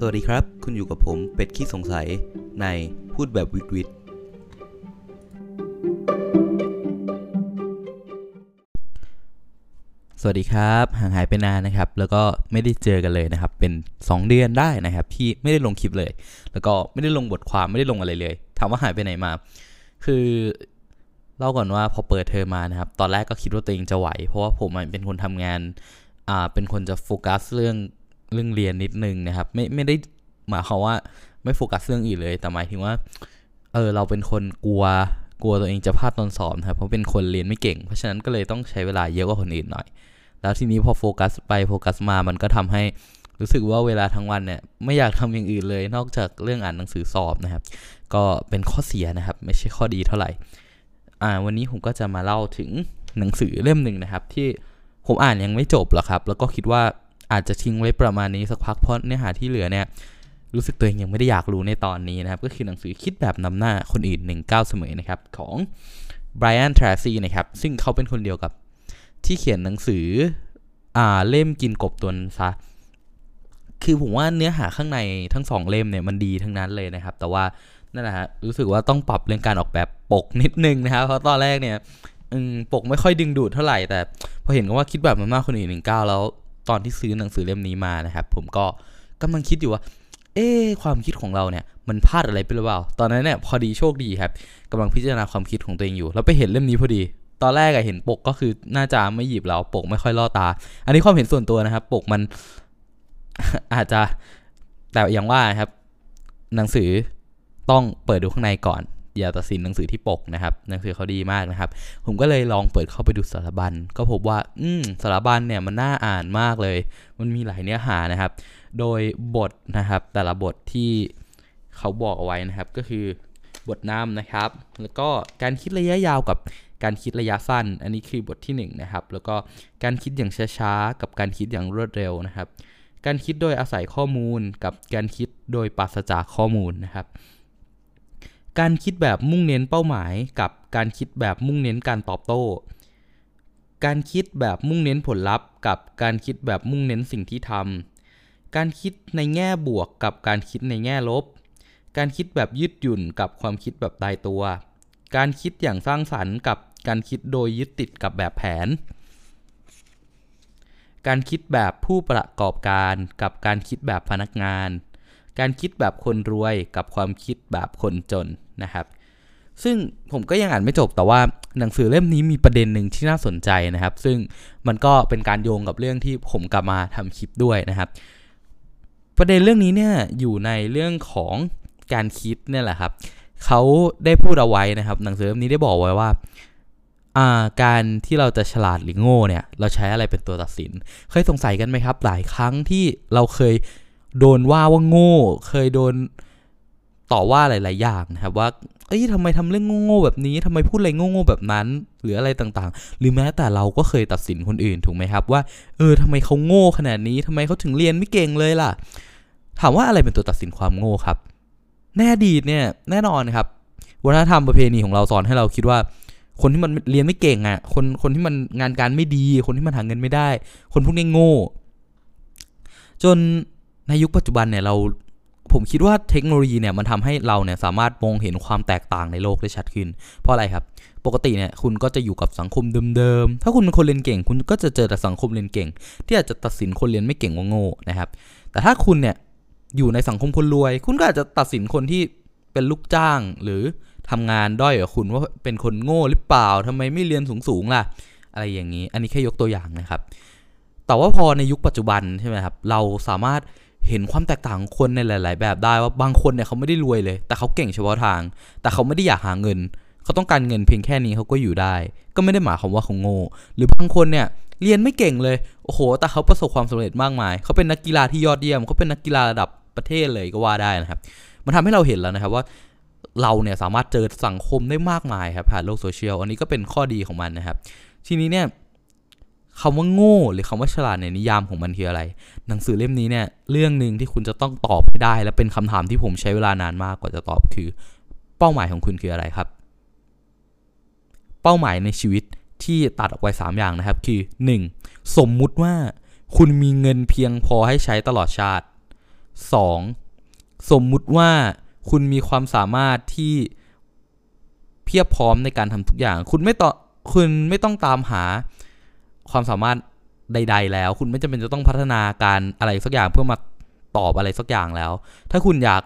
สวัสดีครับ คุณอยู่กับผมเป็ดขี้สงสัยในพูดแบบวิดวิดสวัสดีครับห่างหายไปนานนะครับ แล้วก็ไม่ได้เจอกันเลยนะครับ เป็น 2 เดือนได้นะครับ ที่ไม่ได้ลงคลิปเลย แล้วก็ไม่ได้ลงบทความไม่ได้ลงอะไรเลยถามว่าหายไปไหนมา คือเล่าก่อนว่าพอเปิดเทอมมานะครับ ตอนแรกก็คิดว่าตัวเองจะไหว เพราะว่าผมเป็นคนทำงานอ่าเป็นคนจะโฟกัสเรื่อง เรื่องเรียนนิดนึงนะครับ ไม่ไม่ได้หมายความว่าไม่โฟกัสเรื่องอื่นเลย แต่หมายถึงว่า เออเราเป็นคนกลัวกลัวตัวเองจะพลาดตอนสอบนะครับเพราะเป็นคนเรียนไม่เก่ง เพราะฉะนั้นก็เลยต้องใช้เวลาเยอะกว่าคนอื่นหน่อย แล้วทีนี้พอโฟกัสไปโฟกัสมามันก็ทำให้รู้สึกว่าเวลาทั้งวันเนี่ยไม่อยากทำอย่างอื่นเลย นอกจากเรื่องอ่านหนังสือสอบนะครับ ก็เป็นข้อเสียนะครับ ไม่ใช่ข้อดีเท่าไหร่อ่าวันนี้ผมก็จะมาเล่าถึงหนังสือเล่มหนึ่งนะครับ ที่ผมอ่านยังไม่จบหรอกครับ แล้วก็คิดว่า อาจจะทิ้งไว้ประมาณนี้สักพักเพราะเนื้อหาที่เหลือเนี่ยรู้สึกตัวเองยังไม่ได้อยากรู้ในตอนนี้นะครับ ก็คือหนังสือคิดแบบนำหน้าคนอื่น 1 9 เสมอนะครับ ของ Brian Tracy นะครับ ซึ่งเขาเป็นคนเดียวกับที่เขียนหนังสืออ่าเล่มกินกบตัวนั้นซะคือผมว่าเนื้อหาข้างในทั้งสองเล่มเนี่ยมันดีทั้งนั้นเลยนะครับ แต่ว่านั่นแหละฮะรู้สึกว่าต้องปรับเรื่องการออกแบบปกนิดนึงนะครับ เพราะตอนแรกเนี่ยปกไม่ค่อยดึงดูดเท่าไหร่แต่ พอเห็นว่าคิดแบบมันมากคนอื่นหนึ่งเก้าแล้ว ตอนที่ซื้อหนังสือเล่มนี้มานะครับ ผมก็กำลังคิดอยู่ว่า เอ๊ความคิดของเราเนี่ยมันพลาดอะไรไปหรือเปล่า ตอนนั้นเนี่ยพอดีโชคดีครับกำลังพิจารณาความคิดของตัวเองอยู่ แล้วไปเห็นเล่มนี้พอดี ตอนแรกอะเห็นปกก็คือน่าจะไม่หยิบแล้วปกไม่ค่อยล่อตา อันนี้ความเห็นส่วนตัวนะครับ ปกมันอาจจะแต่อย่างว่าครับ หนังสือต้องเปิดดูข้างในก่อน อย่าตัดสินหนังสือที่ปกนะครับ หนังสือเขาดีมากนะครับ ผมก็เลยลองเปิดเข้าไปดูสารบัญ ก็พบว่า อืมสารบัญเนี่ยมันน่าอ่านมากเลย มันมีหลายเนื้อหานะครับ โดยบทนะครับ แต่ละบทที่เขาบอกเอาไว้นะครับ ก็คือบทนำนะครับ แล้วก็การคิดระยะยาวกับการคิดระยะสั้น อันนี้คือบทที่1นนะครับ แล้วก็การคิดอย่างช้าๆ กับการคิดอย่างรวดเร็วนะครับ การคิดโดยอาศัยข้อมูลกับการคิดโดยปราศจากข้อมูลนะครับ การคิดแบบมุ่งเน้นเป้าหมายกับการคิดแบบมุ่งเน้นการตอบโต้ การคิดแบบมุ่งเน้นผลลัพธ์กับการคิดแบบมุ่งเน้นสิ่งที่ทำ การคิดในแง่บวกกับการคิดในแง่ลบ การคิดแบบยืดหยุ่นกับความคิดแบบตายตัว การคิดอย่างสร้างสรรค์กับการคิดโดยยึดติดกับแบบแผน การคิดแบบผู้ประกอบการกับการคิดแบบพนักงาน การคิดแบบคนรวยกับความคิดแบบคนจน นะครับ ซึ่งผมก็ยังอ่านไม่จบแต่ว่าหนังสือเล่มนี้มีประเด็นหนึ่งที่น่าสนใจนะครับ ซึ่งมันก็เป็นการโยงกับเรื่องที่ผมกลับมาทำคลิปด้วยนะครับ ประเด็นเรื่องนี้เนี่ยอยู่ในเรื่องของการคิดเนี่ยแหละครับเขาได้พูดเอาไว้นะครับ หนังสือเล่มนี้ได้บอกไว้ว่าการที่เราจะฉลาดหรือโง่เนี่ย เราใช้อะไรเป็นตัวตัดสิน เคยสงสัยกันไหมครับ หลายครั้งที่เราเคยโดนว่าว่าโง่ เคยโดน ต่อว่าหลาย ๆ อย่างนะครับว่าเอ้ยทำไมทำเรื่องโง่ๆแบบนี้ทำไมพูดอะไรโง่ๆแบบนั้น หรืออะไรต่างๆ หรือแม้แต่เราก็เคยตัดสินคนอื่นถูกไหมครับว่า เออทำไมเขาโง่ขนาดนี้ทำไมเขาถึงเรียนไม่เก่งเลยล่ะ ถามว่าอะไรเป็นตัวตัดสินความโง่ครับ แน่ดีเนี่ยแน่นอนครับ วัฒนธรรมประเพณีของเราสอนให้เราคิดว่า คนที่มันเรียนไม่เก่งอะ คนคนที่มันงานการไม่ดี คนที่มันหาเงินไม่ได้ คนพวกนี้โง่ จนในยุคปัจจุบันเนี่ยเรา ผมคิดว่าเทคโนโลยีเนี่ยมันทำให้เราเนี่ยสามารถมองเห็นความแตกต่างในโลกได้ชัดขึ้น เพราะอะไรครับ ปกติเนี่ยคุณก็จะอยู่กับสังคมเดิมๆ ถ้าคุณเป็นคนเรียนเก่ง คุณก็จะเจอแต่สังคมเรียนเก่ง ที่อาจจะตัดสินคนเรียนไม่เก่งว่าโง่นะครับ แต่ถ้าคุณเนี่ยอยู่ในสังคมคนรวย คุณก็อาจจะตัดสินคนที่เป็นลูกจ้างหรือทำงานด้อยกว่าคุณว่าเป็นคนโง่หรือเปล่าทำไมไม่เรียนสูงๆล่ะ อะไรอย่างนี้ อันนี้แค่ยกตัวอย่างนะครับ แต่ว่าพอในยุคปัจจุบันใช่ไหมครับ เราสามารถ เห็นความแตกต่างของคนในหลาย ๆ แบบได้ว่าบางคนเนี่ยเขาไม่ได้รวยเลย แต่เขาเก่งเฉพาะทาง แต่เขาไม่ได้อยากหาเงิน เขาต้องการเงินเพียงแค่นี้เขาก็อยู่ได้ ก็ไม่ได้หมายความว่าเขาโง่ หรือบางคนเนี่ยเรียนไม่เก่งเลย โอ้โห แต่เขาประสบความสำเร็จมากมาย เขาเป็นนักกีฬาที่ยอดเยี่ยม เขาเป็นนักกีฬาระดับประเทศเลยก็ว่าได้นะครับ มันทำให้เราเห็นแล้วนะครับว่าเราเนี่ยสามารถเจอสังคมได้มากมายครับผ่านโลกโซเชียล อันนี้ก็เป็นข้อดีของมันนะครับ ทีนี้เนี่ย คำว่าโง่หรือคำว่าฉลาดในนิยามของมันคืออะไร หนังสือเล่มนี้เนี่ยเรื่องหนึ่งที่คุณจะต้องตอบให้ได้ และเป็นคำถามที่ผมใช้เวลานานมากกว่าจะตอบคือ เป้าหมายของคุณคืออะไรครับ เป้าหมายในชีวิตที่ตัดออกไป 3 อย่างนะครับ คือ 1. สมมุติว่าคุณมีเงินเพียงพอให้ใช้ตลอดชาติ 2. สมมุติว่าคุณมีความสามารถที่เพียบพร้อมในการทำทุกอย่าง คุณไม่ต่องคุณไม่ต้องตามหา ความสามารถใด ๆ แล้ว คุณไม่จำเป็นจะต้องพัฒนาการอะไรสักอย่างเพื่อมาตอบอะไรสักอย่างแล้ว ถ้าคุณอยาก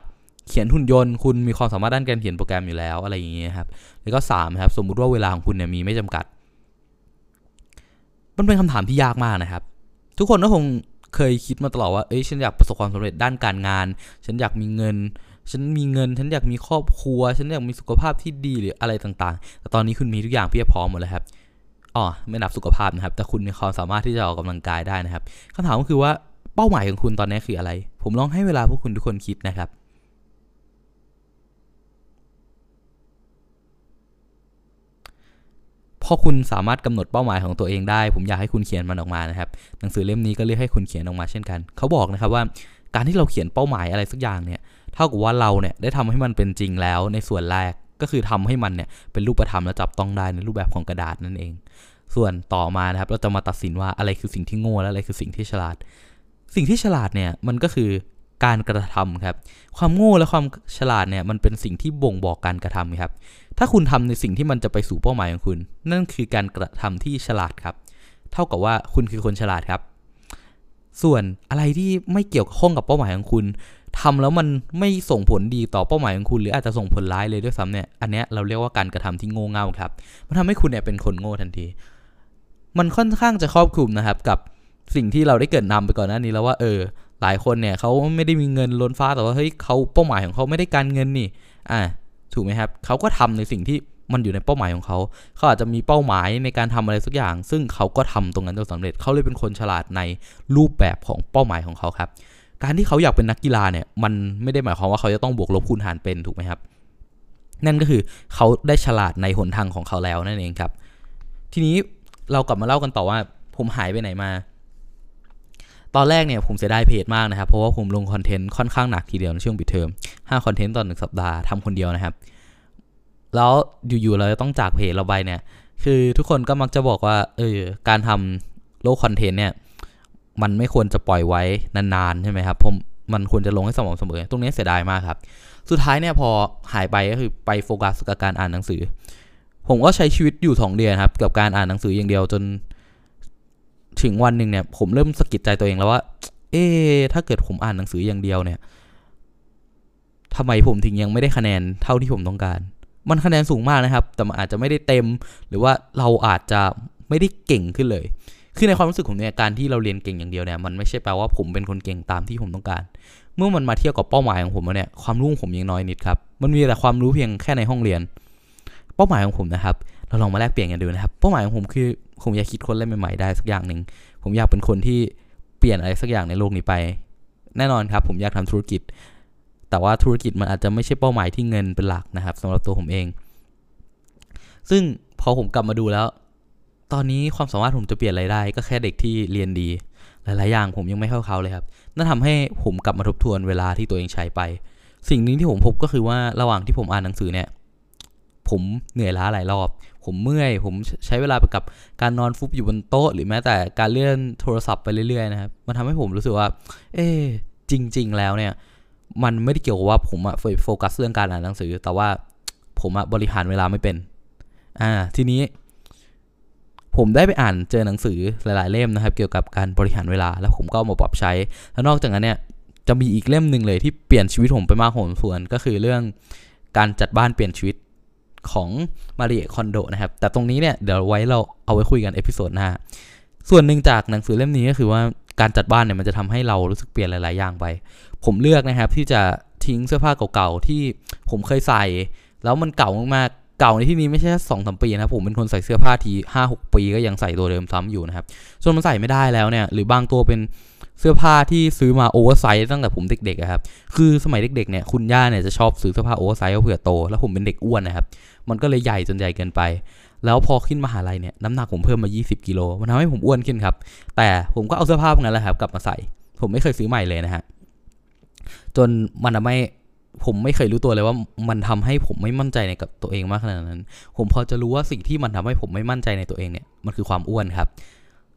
เขียนหุ่นยนต์ คุณมีความสามารถด้านการเขียนโปรแกรมอยู่แล้วอะไรอย่างเงี้ยครับ แล้วก็3ครับสมมุติว่าเวลาของคุณเนี่ยมีไม่จำกัด มันเป็นคำถามที่ยากมากนะครับ ทุกคนก็คงเคยคิดมาตลอดว่า เอ้ย ฉันอยากประสบความสำเร็จด้านการงาน ฉันอยากมีเงิน ฉันมีเงิน ฉันอยากมีครอบครัว ฉันอยากมีสุขภาพที่ดีหรืออะไรต่างๆ แต่ตอนนี้คุณมีทุกอย่างเพียบพร้อมหมดแล้วครับ อ๋อไม่นับสุขภาพนะครับ แต่คุณมีความสามารถที่จะออกกำลังกายได้นะครับคำถามก็คือว่าเป้าหมายของคุณตอนนี้คืออะไร ผมลองให้เวลาพวกคุณทุกคนคิดนะครับพอคุณสามารถกำหนดเป้าหมายของตัวเองได้ ผมอยากให้คุณเขียนมันออกมานะครับ หนังสือเล่มนี้ก็เรียกให้คุณเขียนออกมาเช่นกัน เขาบอกนะครับว่าการที่เราเขียนเป้าหมายอะไรสักอย่างเนี่ย เท่ากับว่าเราเนี่ยได้ทำให้มันเป็นจริงแล้วในส่วนแรก ก็คือทำให้มันเนี่ยเป็นรูปธรรมและจับต้องได้ในรูปแบบของกระดาษนั่นเอง ส่วนต่อมานะครับเราจะมาตัดสินว่าอะไรคือสิ่งที่โง่และอะไรคือสิ่งที่ฉลาด สิ่งที่ฉลาดเนี่ยมันก็คือการกระทำครับ ความโง่และความฉลาดเนี่ยมันเป็นสิ่งที่บ่งบอกการกระทำครับ ถ้าคุณทำในสิ่งที่มันจะไปสู่เป้าหมายของคุณ นั่นคือการกระทำที่ฉลาดครับ เท่ากับว่าคุณคือคนฉลาดครับ ส่วนอะไรที่ไม่เกี่ยวข้องกับเป้าหมายของคุณ ทำแล้วมันไม่ส่งผลดีต่อเป้าหมายของคุณหรืออาจจะส่งผลร้ายเลยด้วยซ้ำเนี่ยอันเนี้ยเราเรียกว่าการกระทำที่โง่เง่าครับมันทำให้คุณเนี่ยเป็นคนโง่ทันที มันค่อนข้างจะครอบคลุมนะครับ กับสิ่งที่เราได้เกิดนำไปก่อนหน้านี้แล้วว่าเออ หลายคนเนี่ยเขาไม่ได้มีเงินล้นฟ้าแต่ว่าเฮ้ยเขาเป้าหมายของเขาไม่ได้การเงินนี่อ่าถูกไหมครับเขาก็ทำในสิ่งที่มันอยู่ในเป้าหมายของเขา เขาอาจจะมีเป้าหมายในการทำอะไรสักอย่าง ซึ่งเขาก็ทำตรงนั้นจนสำเร็จ เขาเลยเป็นคนฉลาดในรูปแบบของเป้าหมายของเขาครับ การที่เขาอยากเป็นนักกีฬาเนี่ย มันไม่ได้หมายความว่าเขาจะต้องบวกลบคูณหารเป็นถูกไหมครับ นั่นก็คือเขาได้ฉลาดในหนทางของเขาแล้วนั่นเองครับ ทีนี้เรากลับมาเล่ากันต่อว่าผมหายไปไหนมา ตอนแรกเนี่ยผมเสียดายเพจมากนะครับ เพราะว่าผมลงคอนเทนต์ค่อนข้างหนักทีเดียวในช่วงปิดเทอม5คอนเทนต์ต่อหนึ่งสัปดาห์ทำคนเดียวนะครับ แล้วอยู่ๆเราจะต้องจากเพจเราไปเนี่ย คือทุกคนก็มักจะบอกว่าเออการทำโลกคอนเทนต์เนี่ย มันไม่ควรจะปล่อยไว้นานๆใช่ไหมครับผมมันควรจะลงให้สม่ำเสมอ ตรงนี้เสียดายมากครับ สุดท้ายเนี่ยพอหายไปก็คือไปโฟกัสกับการอ่านหนังสือ ผมก็ใช้ชีวิตอยู่สองเดือนครับ กับการอ่านหนังสืออย่างเดียวจน ถึงวันหนึ่งเนี่ย ผมเริ่มสะกิดใจตัวเองแล้วว่า เอ๊ถ้าเกิดผมอ่านหนังสืออย่างเดียวเนี่ยทำไมผมถึงยังไม่ได้คะแนนเท่าที่ผมต้องการ มันคะแนนสูงมากนะครับ แต่มันอาจจะไม่ได้เต็ม หรือว่าเราอาจจะไม่ได้เก่งขึ้นเลย คือในความรู้สึกผมเนี่ยการที่เราเรียนเก่งอย่างเดียวเนี่ยมันไม่ใช่แปลว่าผมเป็นคนเก่งตามที่ผมต้องการ เมื่อมันมาเทียบกับเป้าหมายของผมเนี่ยความรู้ของผมยังน้อยนิดครับมันมีแต่ความรู้เพียงแค่ในห้องเรียน เป้าหมายของผมนะครับ เราลองมาแลกเปลี่ยนกันดูนะครับ เป้าหมายของผมคือผมอยากคิดคนเล่นใหม่ๆได้สักอย่างหนึ่งผมอยากเป็นคนที่เปลี่ยนอะไรสักอย่างในโลกนี้ไป แน่นอนครับ ผมอยากทำธุรกิจ แต่ว่าธุรกิจมันอาจจะไม่ใช่เป้าหมายที่เงินเป็นหลักนะครับสำหรับตัวผมเอง ซึ่งพอผมกลับมาดูแล้ว ตอนนี้ความสามารถผมจะเปลี่ยนอะไรได้ ก็แค่เด็กที่เรียนดี หลาย ๆ อย่างผมยังไม่เข้าเขาเลยครับนั่นทำให้ผมกลับมาทบทวนเวลาที่ตัวเองใช้ไป สิ่งหนี้ที่ผมพบก็คือว่าระหว่างที่ผมอ่านหนังสือเนี่ย ผมเหนื่อยล้าหลายรอบ ผมเมื่อย ผมใช้เวลาไปกับการนอนฟุบอยู่บนโต๊ะ หรือแม้แต่การเลื่อนโทรศัพท์ไปเรื่อย ๆ นะครับ มันทำให้ผมรู้สึกว่า เอ๊จริง ๆ แล้วเนี่ย มันไม่ได้เกี่ยวกับว่าผมอะโฟกัสเรื่องการอ่านหนังสือ แต่ว่าผมอะบริหารเวลาไม่เป็น อ่า ทีนี้ ผมได้ไปอ่านเจอหนังสือหลาย ๆ เล่มนะครับ เกี่ยวกับการบริหารเวลา แล้วผมก็เอามาปรับใช้ แล้วนอกจากนั้นเนี่ยจะมีอีกเล่มหนึ่งเลยที่เปลี่ยนชีวิตผมไปมากพอสมควรก็คือเรื่องการจัดบ้านเปลี่ยนชีวิตของมาริเอะ คอนโดนะครับ แต่ตรงนี้เนี่ยเดี๋ยวไว้เราเอาไว้คุยกัน episode หน้า ส่วนหนึ่งจากหนังสือเล่มนี้ก็คือว่าการจัดบ้านเนี่ยมันจะทำให้เรารู้สึกเปลี่ยนหลาย ๆ อย่างไป ผมเลือกนะครับที่จะทิ้งเสื้อผ้าเก่า ๆ ที่ผมเคยใส่ แล้วมันเก่ามาก เก่าในที่นี้ไม่ใช่แค่สองสามปีนะครับผมเป็นคนใส่เสื้อผ้าทีห้าหกปีก็ยังใส่ตัวเดิมซ้ำอยู่นะครับจนมันใส่ไม่ได้แล้วเนี่ยหรือบางตัวเป็นเสื้อผ้าที่ซื้อมา oversize ตั้งแต่ผมเด็กๆครับคือสมัยเด็กๆเนี่ยคุณย่าเนี่ยจะชอบซื้อเสื้อผ้าโอเวอร์ไซส์เผื่อโตแล้วผมเป็นเด็กอ้วนนะครับมันก็เลยใหญ่จนใหญ่เกินไปแล้วพอขึ้นมหาลัยเนี่ยน้ำหนักผมเพิ่มมา 20 กิโลมันทำให้ผมอ้วนขึ้นครับ แต่ผมก็เอาเสื้อผ้าพวกนั้นแหละครับกลับมาใส่ ผมไม่เคยซื้อใหม่เลยนะฮะ จนมันทำให้ ผมไม่เคยรู้ตัวเลยว่ามันทำให้ผมไม่มั่นใจในกับตัวเองมากขนาดนั้น ผมพอจะรู้ว่าสิ่งที่มันทำให้ผมไม่มั่นใจในตัวเองเนี่ยมันคือความอ้วนครับ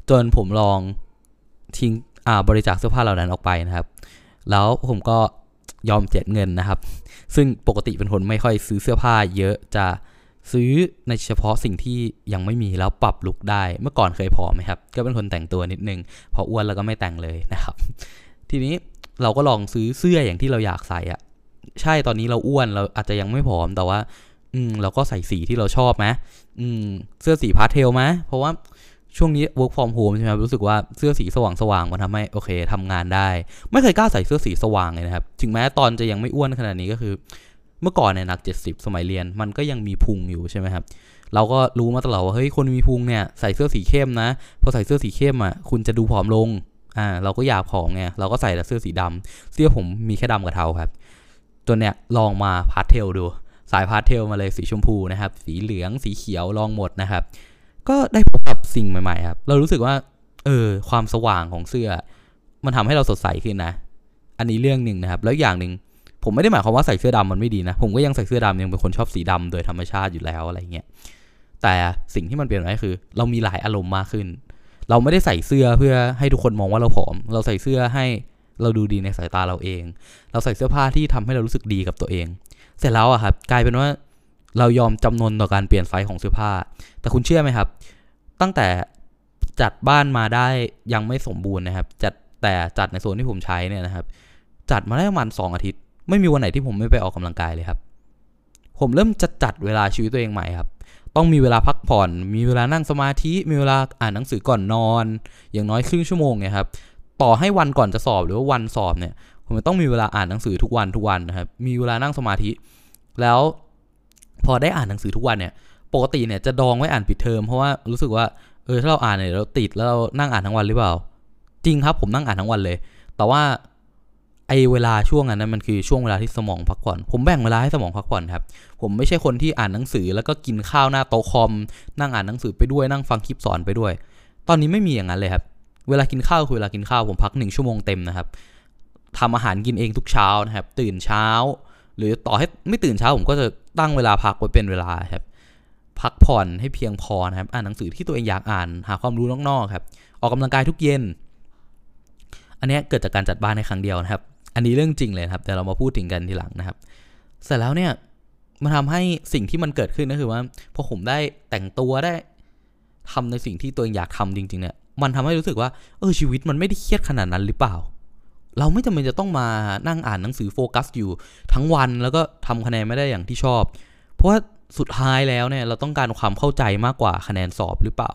จนผมลองทิ้งอ่าบริจาคเสื้อผ้าเหล่านั้นออกไปนะครับ แล้วผมก็ยอมเจ็ดเงินนะครับ ซึ่งปกติเป็นคนไม่ค่อยซื้อเสื้อผ้าเยอะจะซื้อในเฉพาะสิ่งที่ยังไม่มีแล้วปรับลุกได้ เมื่อก่อนเคยผอมไหมครับ ก็เป็นคนแต่งตัวนิดนึง พออ้วนแล้วก็ไม่แต่งเลยนะครับ ทีนี้เราก็ลองซื้อเสื้ออย่างที่เราอยากใส่อะ ใช่ตอนนี้เราอ้วนเราอาจจะยังไม่ผอมแต่ว่า อืม เราก็ใส่สีที่เราชอบไหมอืม เสื้อสีพาสเทลไหมเพราะว่าช่วงนี้ work from home ใช่ไหมรู้สึกว่าเสื้อสีสว่างสว่างมันทำให้โอเคทำงานได้ ไม่เคยกล้าใส่เสื้อสีสว่างเลยนะครับ ถึงแม้ตอนจะยังไม่อ้วนขนาดนี้ก็คือ เมื่อก่อนเนี่ยหนัก 70 สมัยเรียน มันก็ยังมีพุงอยู่ใช่ไหมครับ เราก็รู้มาตลอดว่าเฮ้ยคนมีพุงเนี่ยใส่เสื้อสีเข้มนะพอใส่เสื้อสีเข้มอะคุณจะดูผอมลงอ่าเราก็อยากผอมไงเราก็ใส่แต่เสื้อสีดำเสื้อผมมีแค่ดำกับเทาครับ จนเนี่ยลองมาพาสเทลดู สายพาสเทลมาเลยสีชมพูนะครับ สีเหลืองสีเขียวลองหมดนะครับ ก็ได้พบกับสิ่งใหม่ๆครับ เรารู้สึกว่าเออความสว่างของเสื้อ มันทำให้เราสดใสขึ้นนะ อันนี้เรื่องหนึ่งนะครับ แล้วอย่างหนึ่งผมไม่ได้หมายความว่าใส่เสื้อดำมันไม่ดีนะ ผมก็ยังใส่เสื้อดำยังเป็นคนชอบสีดำโดยธรรมชาติอยู่แล้วอะไรเงี้ย แต่สิ่งที่มันเปลี่ยนไปคือ เรามีหลายอารมณ์มากขึ้น เราไม่ได้ใส่เสื้อเพื่อให้ทุกคนมองว่าเราผอม เราใส่เสื้อให้ เราดูดีในสายตาเราเอง เราใส่เสื้อผ้าที่ทำให้เรารู้สึกดีกับตัวเอง เสร็จแล้วอะครับกลายเป็นว่าเรายอมจำนนต่อการเปลี่ยนไซส์ของเสื้อผ้า แต่คุณเชื่อไหมครับ ตั้งแต่จัดบ้านมาได้ยังไม่สมบูรณ์นะครับ จัดแต่จัดในโซนที่ผมใช้เนี่ยนะครับ จัดมาได้ประมาณสองอาทิตย์ ไม่มีวันไหนที่ผมไม่ไปออกกำลังกายเลยครับ ผมเริ่มจะจัดเวลาชีวิตตัวเองใหม่ครับ ต้องมีเวลาพักผ่อน มีเวลานั่งสมาธิ มีเวลาอ่านหนังสือก่อนนอน อย่างน้อยครึ่งชั่วโมงเนี่ยครับ ต่อให้วันก่อนจะสอบหรือว่าวันสอบเนี่ยผมต้องมีเวลาอ่านหนังสือทุกวันทุกวันนะครับมีเวลานั่งสมาธิ แล้วพอได้อ่านหนังสือทุกวันเนี่ยปกติเนี่ยจะดองไว้อ่านปิดเทอมเพราะว่ารู้สึกว่าเออถ้าเราอ่านเนี่ยเราติดแล้วเรานั่งอ่านทั้งวันหรือเปล่า จริงครับผมนั่งอ่านทั้งวันเลย แต่ว่าไอเวลาช่วงนั้นมันคือช่วงเวลาที่สมองพักผ่อน ผมแบ่งเวลาให้สมองพักผ่อนครับ ผมไม่ใช่คนที่อ่านหนังสือแล้วก็กินข้าวหน้าโต๊ะคอม นั่งอ่านหนังสือไปด้วยนั่งฟังคลิปสอนไปด้วย ตอนนี้ไม่มีอย่างนั้นเลยครับ เวลากินข้าวคือเวลากินข้าวผมพักหนึ่งชั่วโมงเต็มนะครับทำอาหารกินเองทุกเช้านะครับ ตื่นเช้า หรือต่อให้ไม่ตื่นเช้าผมก็จะตั้งเวลาพักไว้เป็นเวลาครับพักผ่อนให้เพียงพอนะครับ อ่านหนังสือที่ตัวเองอยากอ่าน หาความรู้นอกๆครับ ออกกำลังกายทุกเย็น อันนี้เกิดจากการจัดบ้านในครั้งเดียวนะครับ อันนี้เรื่องจริงเลยครับแต่เรามาพูดถึงกันทีหลังนะครับ เสร็จแล้วเนี่ยมันทำให้สิ่งที่มันเกิดขึ้นก็คือว่าพอผมได้แต่งตัวได้ทำในสิ่งที่ตัวเองอยากทำจริง ๆ เนี่ย มันทำให้รู้สึกว่า เออชีวิตมันไม่ได้เครียดขนาดนั้นหรือเปล่า เราไม่จำเป็นจะต้องมานั่งอ่านหนังสือโฟกัสอยู่ทั้งวันแล้วก็ทำคะแนนไม่ได้อย่างที่ชอบ เพราะว่าสุดท้ายแล้วเนี่ยเราต้องการความเข้าใจมากกว่าคะแนนสอบหรือเปล่า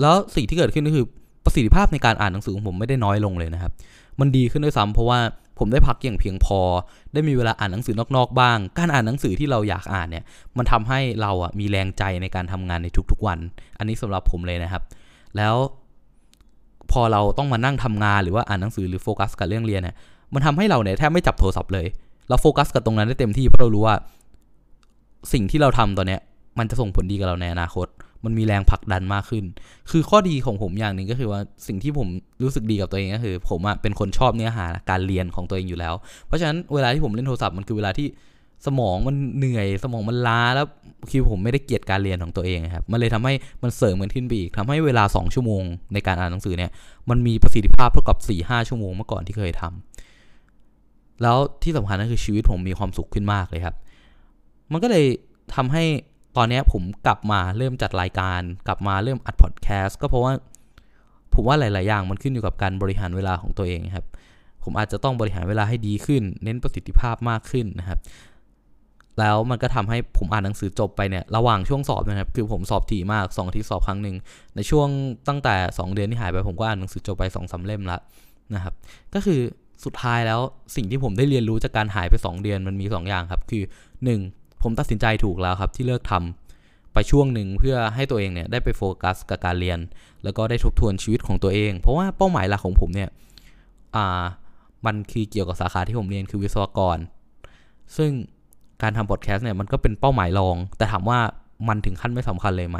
แล้วสิ่งที่เกิดขึ้นก็คือประสิทธิภาพในการอ่านหนังสือของผมไม่ได้น้อยลงเลยนะครับ มันดีขึ้นด้วยซ้ำเพราะว่าผมได้พักอย่างเพียงพอ ได้มีเวลาอ่านหนังสือนอกๆบ้าง การอ่านหนังสือที่เราอยากอ่านเนี่ย มันทำให้เราอะมีแรงใจในการทำงานในทุกๆวัน อันนี้สำหรับผมเลยนะครับ แล้วพอเราต้องมานั่งทำงานหรือว่าอ่านหนังสือหรือโฟกัสกับเรื่องเรียนเนี่ยมันทำให้เราเนี่ยแทบไม่จับโทรศัพท์เลย เราโฟกัสกับตรงนั้นได้เต็มที่เพราะเรารู้ว่า สิ่งที่เราทำตอนเนี้ย มันจะส่งผลดีกับเราในอนาคต มันมีแรงผลักดันมากขึ้น คือข้อดีของผมอย่างหนึ่งก็คือว่าสิ่งที่ผมรู้สึกดีกับตัวเองก็คือ ผมอะเป็นคนชอบเนื้อหาการเรียนของตัวเองอยู่แล้ว เพราะฉะนั้นเวลาที่ผมเล่นโทรศัพท์มันคือเวลาที่ สมองมันเหนื่อยสมองมันล้าแล้วคือผมไม่ได้เกียดการเรียนของตัวเองครับมันเลยทำให้มันเสริมกันขึ้นไปอีกทำให้เวลา 2 ชั่วโมงในการอ่านหนังสือเนี่ยมันมีประสิทธิภาพเท่ากับ4ี่ห้าชั่วโมงเมื่อก่อนที่เคยทำแล้วที่สำคัญก็คือชีวิตผมมีความสุขขึ้นมากเลยครับ มันก็เลยทำให้ตอนนี้ผมกลับมาเริ่มจัดรายการ กลับมาเริ่มอัดพอดแคสต์ก็เพราะว่าผมว่าหลาย ๆ อย่างมันขึ้นอยู่กับการบริหารเวลาของตัวเองครับ ผมอาจจะต้องบริหารเวลาให้ดีขึ้น เน้นประสิทธิภาพมากขึ้นนะครับ แล้วมันก็ทำให้ผมอ่านหนังสือจบไปเนี่ยระหว่างช่วงสอบนะครับคือผมสอบถี่มาก2อาทิตย์สอบครั้งหนึ่งในช่วงตั้งแต่ 2 เดือนที่หายไปผมก็อ่านหนังสือจบไป2อสาเล่มละนะครับก็คือสุดท้ายแล้วสิ่งที่ผมได้เรียนรู้จากการหายไป 2 เดือนมันมี 2 อย่างครับ คือ 1. ผมตัดสินใจถูกแล้วครับที่เลิกทำไปช่วงหนึ่งเพื่อให้ตัวเองเนี่ยได้ไปโฟกัสกับการเรียน แล้วก็ได้ทบทวนชีวิตของตัวเอง เพราะว่าเป้าหมายหลักของผมเนี่ยอ่ามันคือเกี่ยวกับสาขาที่ผมเรียนคือวิศวกร ซึ่ง การทำพอดแคสต์เนี่ยมันก็เป็นเป้าหมายรอง แต่ถามว่ามันถึงขั้นไม่สำคัญเลยไหม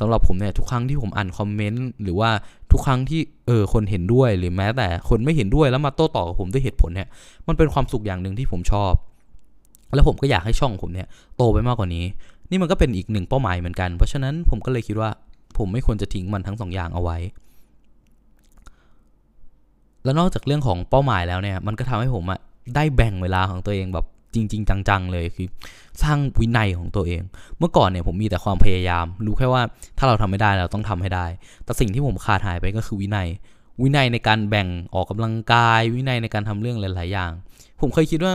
สำหรับผมเนี่ยทุกครั้งที่ผมอ่านคอมเมนต์หรือว่าทุกครั้งที่เออคนเห็นด้วยหรือแม้แต่คนไม่เห็นด้วยแล้วมาโต้ตอบกับผมด้วยเหตุผลเนี่ยมันเป็นความสุขอย่างหนึ่งที่ผมชอบ แล้วผมก็อยากให้ช่องผมเนี่ยโตไปมากกว่านี้ นี่มันก็เป็นอีกหนึ่งเป้าหมายเหมือนกัน เพราะฉะนั้นผมก็เลยคิดว่า ผมไม่ควรจะทิ้งมันทั้งสองอย่างเอาไว้ แล้วนอกจากเรื่องของเป้าหมายแล้วเนี่ยมันก็ทำให้ผมอะได้แบ่งเวลาของตัวเองแบบ จริง ๆ จังๆเลยคือ สร้างวินัยของตัวเอง เมื่อก่อนเนี่ยผมมีแต่ความพยายาม รู้แค่ว่าถ้าเราทำไม่ได้เราต้องทำให้ได้ แต่สิ่งที่ผมขาดหายไปก็คือวินัย วินัยในการแบ่งออกกำลังกาย วินัยในการทำเรื่องหลาย ๆ อย่าง ผมเคยคิดว่า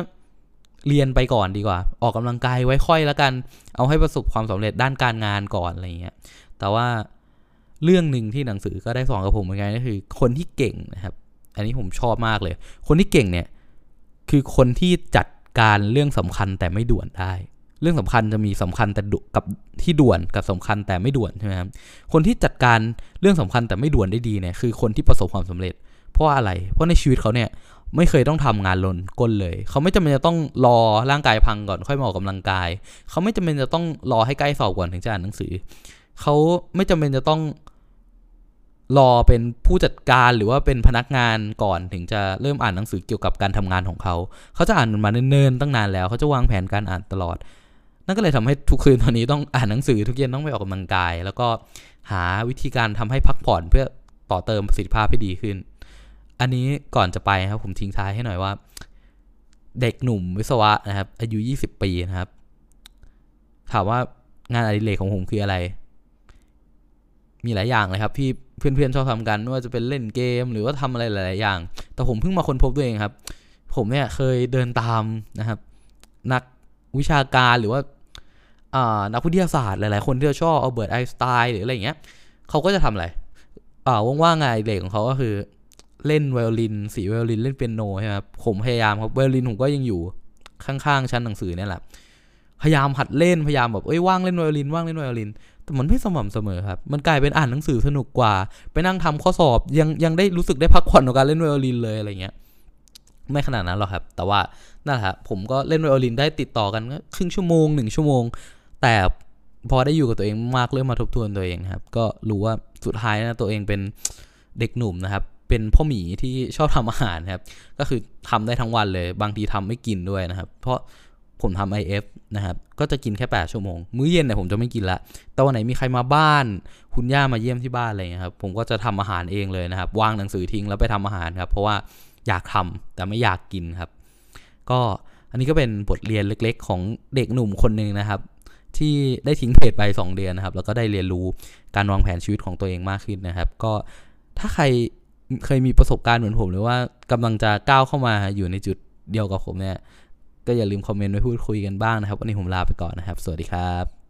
เรียนไปก่อนดีกว่า ออกกำลังกายไว้ค่อยแล้วกัน เอาให้ประสบความสำเร็จด้านการงานก่อนอะไรเงี้ย แต่ว่าเรื่องหนึ่งที่หนังสือก็ได้สอนกับผมเหมือนกันก็คือ คนที่เก่งนะครับ อันนี้ผมชอบมากเลย คนที่เก่งเนี่ย คือคนที่จัด การเรื่องสำคัญแต่ไม่ด่วนได้ เรื่องสำคัญจะมีสำคัญแต่กับที่ด่วนกับสำคัญแต่ไม่ด่วนใช่ไหมครับคนที่จัดการเรื่องสำคัญแต่ไม่ด่วนได้ดีเนี่ยคือคนที่ประสบความสำเร็จ เพราะอะไร เพราะในชีวิตเขาเนี่ยไม่เคยต้องทำงานลนก้นเลย เขาไม่จำเป็นจะต้องรอร่างกายพังก่อนค่อยมาออกกำลังกาย เขาไม่จำเป็นจะต้องรอให้ใกล้สอบก่อนถึงจะอ่านหนังสือ เขาไม่จำเป็นจะต้อง รอเป็นผู้จัดการหรือว่าเป็นพนักงานก่อนถึงจะเริ่มอ่านหนังสือเกี่ยวกับการทำงานของเขา เขาจะอ่านมันมาเนิ่นๆตั้งนานแล้ว เขาจะวางแผนการอ่านตลอด นั่นก็เลยทำให้ทุกคืนตอนนี้ต้องอ่านหนังสือทุกเย็นต้องไปออกกำลังกาย แล้วก็หาวิธีการทำให้พักผ่อนเพื่อต่อเติมประสิทธิภาพให้ดีขึ้น อันนี้ก่อนจะไปครับผมทิ้งท้ายให้หน่อยว่า เด็กหนุ่มวิศวะนะครับ อายุ 20 ปีนะครับ ถามว่างานอดิเรกของผมคืออะไร มีหลายอย่างเลยครับที่ เพื่อนๆชอบทำกันไม่ว่าจะเป็นเล่นเกม หรือว่าทำอะไรหลาย ๆ อย่าง แต่ผมเพิ่งมาค้นพบตัวเองครับ ผมเนี่ยเคยเดินตามนะครับ นักวิชาการหรือว่าอ่านักวิทยาศาสตร์หลายๆ คนที่เราชอบเอาเบิร์ตไอสไตน์หรืออะไรอย่างเงี้ยเขาก็จะทำอะไรอ่าว่างๆไงานอดิเรกของเขาก็คือเล่นไวโอลิน สีไวโอลินเล่นเปียโนใช่ไหมครับผมพยายามครับไวโอลินผมก็ยังอยู่ข้างๆชั้นหนังสือเนี่ยแหละพยายามหัดเล่นพยายามแบบเอ้ยว่างเล่นไวโอลินว่างเล่นไวโอลิน แต่มันไม่สม่ำเสมอครับ มันกลายเป็นอ่านหนังสือสนุกกว่า ไปนั่งทำข้อสอบยังยังได้รู้สึกได้พักผ่อนกับการเล่นไวโอลินเลยอะไรเงี้ย ไม่ขนาดนั้นหรอกครับ แต่ว่านั่นแหละครับผมก็เล่นไวโอลินได้ติดต่อกันก็ครึ่งชั่วโมงหนึ่งชั่วโมง แต่พอได้อยู่กับตัวเองมากเริ่มมาทบทวนตัวเองครับ ก็รู้ว่าสุดท้ายนะตัวเองเป็นเด็กหนุ่มนะครับ เป็นพ่อหมีที่ชอบทำอาหารครับ ก็คือทำได้ทั้งวันเลย บางทีทำไม่กินด้วยนะครับ เพราะ ผมทำ IF นะครับ ก็จะกินแค่ 8 ชั่วโมง มื้อเย็นเนี่ยผมจะไม่กินละแต่วันไหนมีใครมาบ้าน คุณย่ามาเยี่ยมที่บ้านอะไรเงี้ยครับ ผมก็จะทำอาหารเองเลยนะครับ วางหนังสือทิ้งแล้วไปทำอาหารครับ เพราะว่าอยากทำแต่ไม่อยากกินครับ ก็อันนี้ก็เป็นบทเรียนเล็ก ๆ ของเด็กหนุ่มคนหนึ่งนะครับ ที่ได้ทิ้งเพจไป 2 เดือนนะครับ แล้วก็ได้เรียนรู้การวางแผนชีวิตของตัวเองมากขึ้นนะครับ ก็ถ้าใครเคยมีประสบการณ์เหมือนผมหรือว่ากำลังจะก้าวเข้ามาอยู่ในจุดเดียวกับผมเนี่ย ก็อย่าลืมคอมเมนต์ไว้พูดคุยกันบ้างนะครับ วันนี้ผมลาไปก่อนนะครับ สวัสดีครับ